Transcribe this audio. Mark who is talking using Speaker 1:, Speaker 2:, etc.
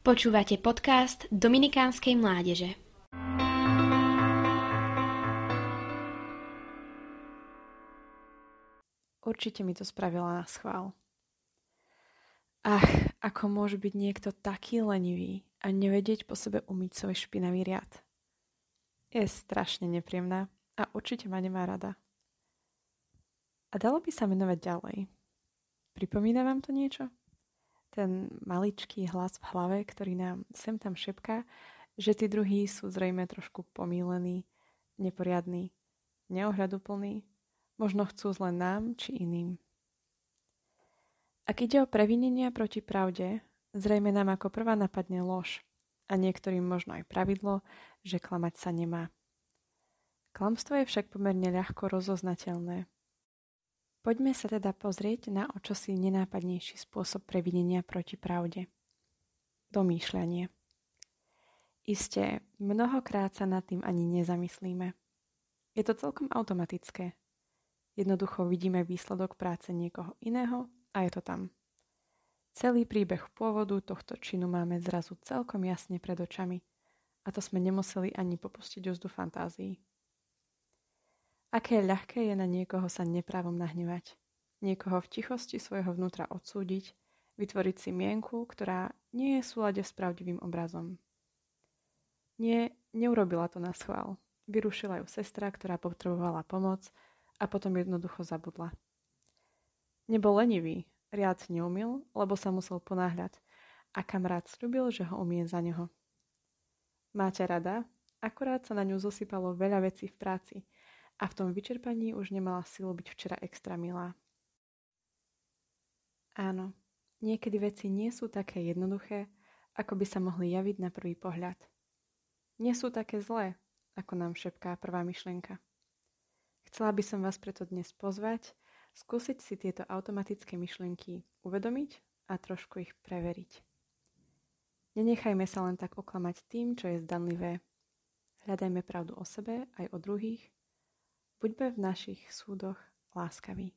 Speaker 1: Počúvate podcast Dominikánskej mládeže.
Speaker 2: Určite mi to spravila na schvál. Ach, ako môže byť niekto taký lenivý a nevedieť po sebe umyť svoj špinavý riad. Je strašne nepríjemná a určite ma nemá rada. A dalo by sa menovať ďalej. Pripomína vám to niečo? Ten maličký hlas v hlave, ktorý nám sem tam šepká, že tí druhí sú zrejme trošku pomílení, neporiadní, neohľaduplní, možno chcú zle nám či iným. Ak ide o previnenia proti pravde, zrejme nám ako prvá napadne lož a niektorým možno aj pravidlo, že klamať sa nemá. Klamstvo je však pomerne ľahko rozoznateľné. Poďme sa teda pozrieť na o čosi nenápadnejší spôsob previnenia proti pravde. Domýšľanie. Isté, mnohokrát sa nad tým ani nezamyslíme. Je to celkom automatické. Jednoducho vidíme výsledok práce niekoho iného a je to tam. Celý príbeh pôvodu tohto činu máme zrazu celkom jasne pred očami a to sme nemuseli ani popustiť úzdu fantázii. Aké ľahké je na niekoho sa neprávom nahnevať. Niekoho v tichosti svojho vnútra odsúdiť, vytvoriť si mienku, ktorá nie je v súlade s pravdivým obrazom. Nie, neurobila to na schvál. Vyrušila ju sestra, ktorá potrebovala pomoc a potom jednoducho zabudla. Nebol lenivý, riad neumil, lebo sa musel ponáhľať a kamarát slúbil, že ho umie za neho. Máte rada? Akurát sa na ňu zosypalo veľa vecí v práci – a v tom vyčerpaní už nemala silu byť včera extra milá. Áno, niekedy veci nie sú také jednoduché, ako by sa mohli javiť na prvý pohľad. Nie sú také zlé, ako nám šepká prvá myšlienka. Chcela by som vás preto dnes pozvať, skúsiť si tieto automatické myšlienky uvedomiť a trošku ich preveriť. Nenechajme sa len tak oklamať tým, čo je zdanlivé. Hľadajme pravdu o sebe aj o druhých Buďme v našich súdoch láskaví.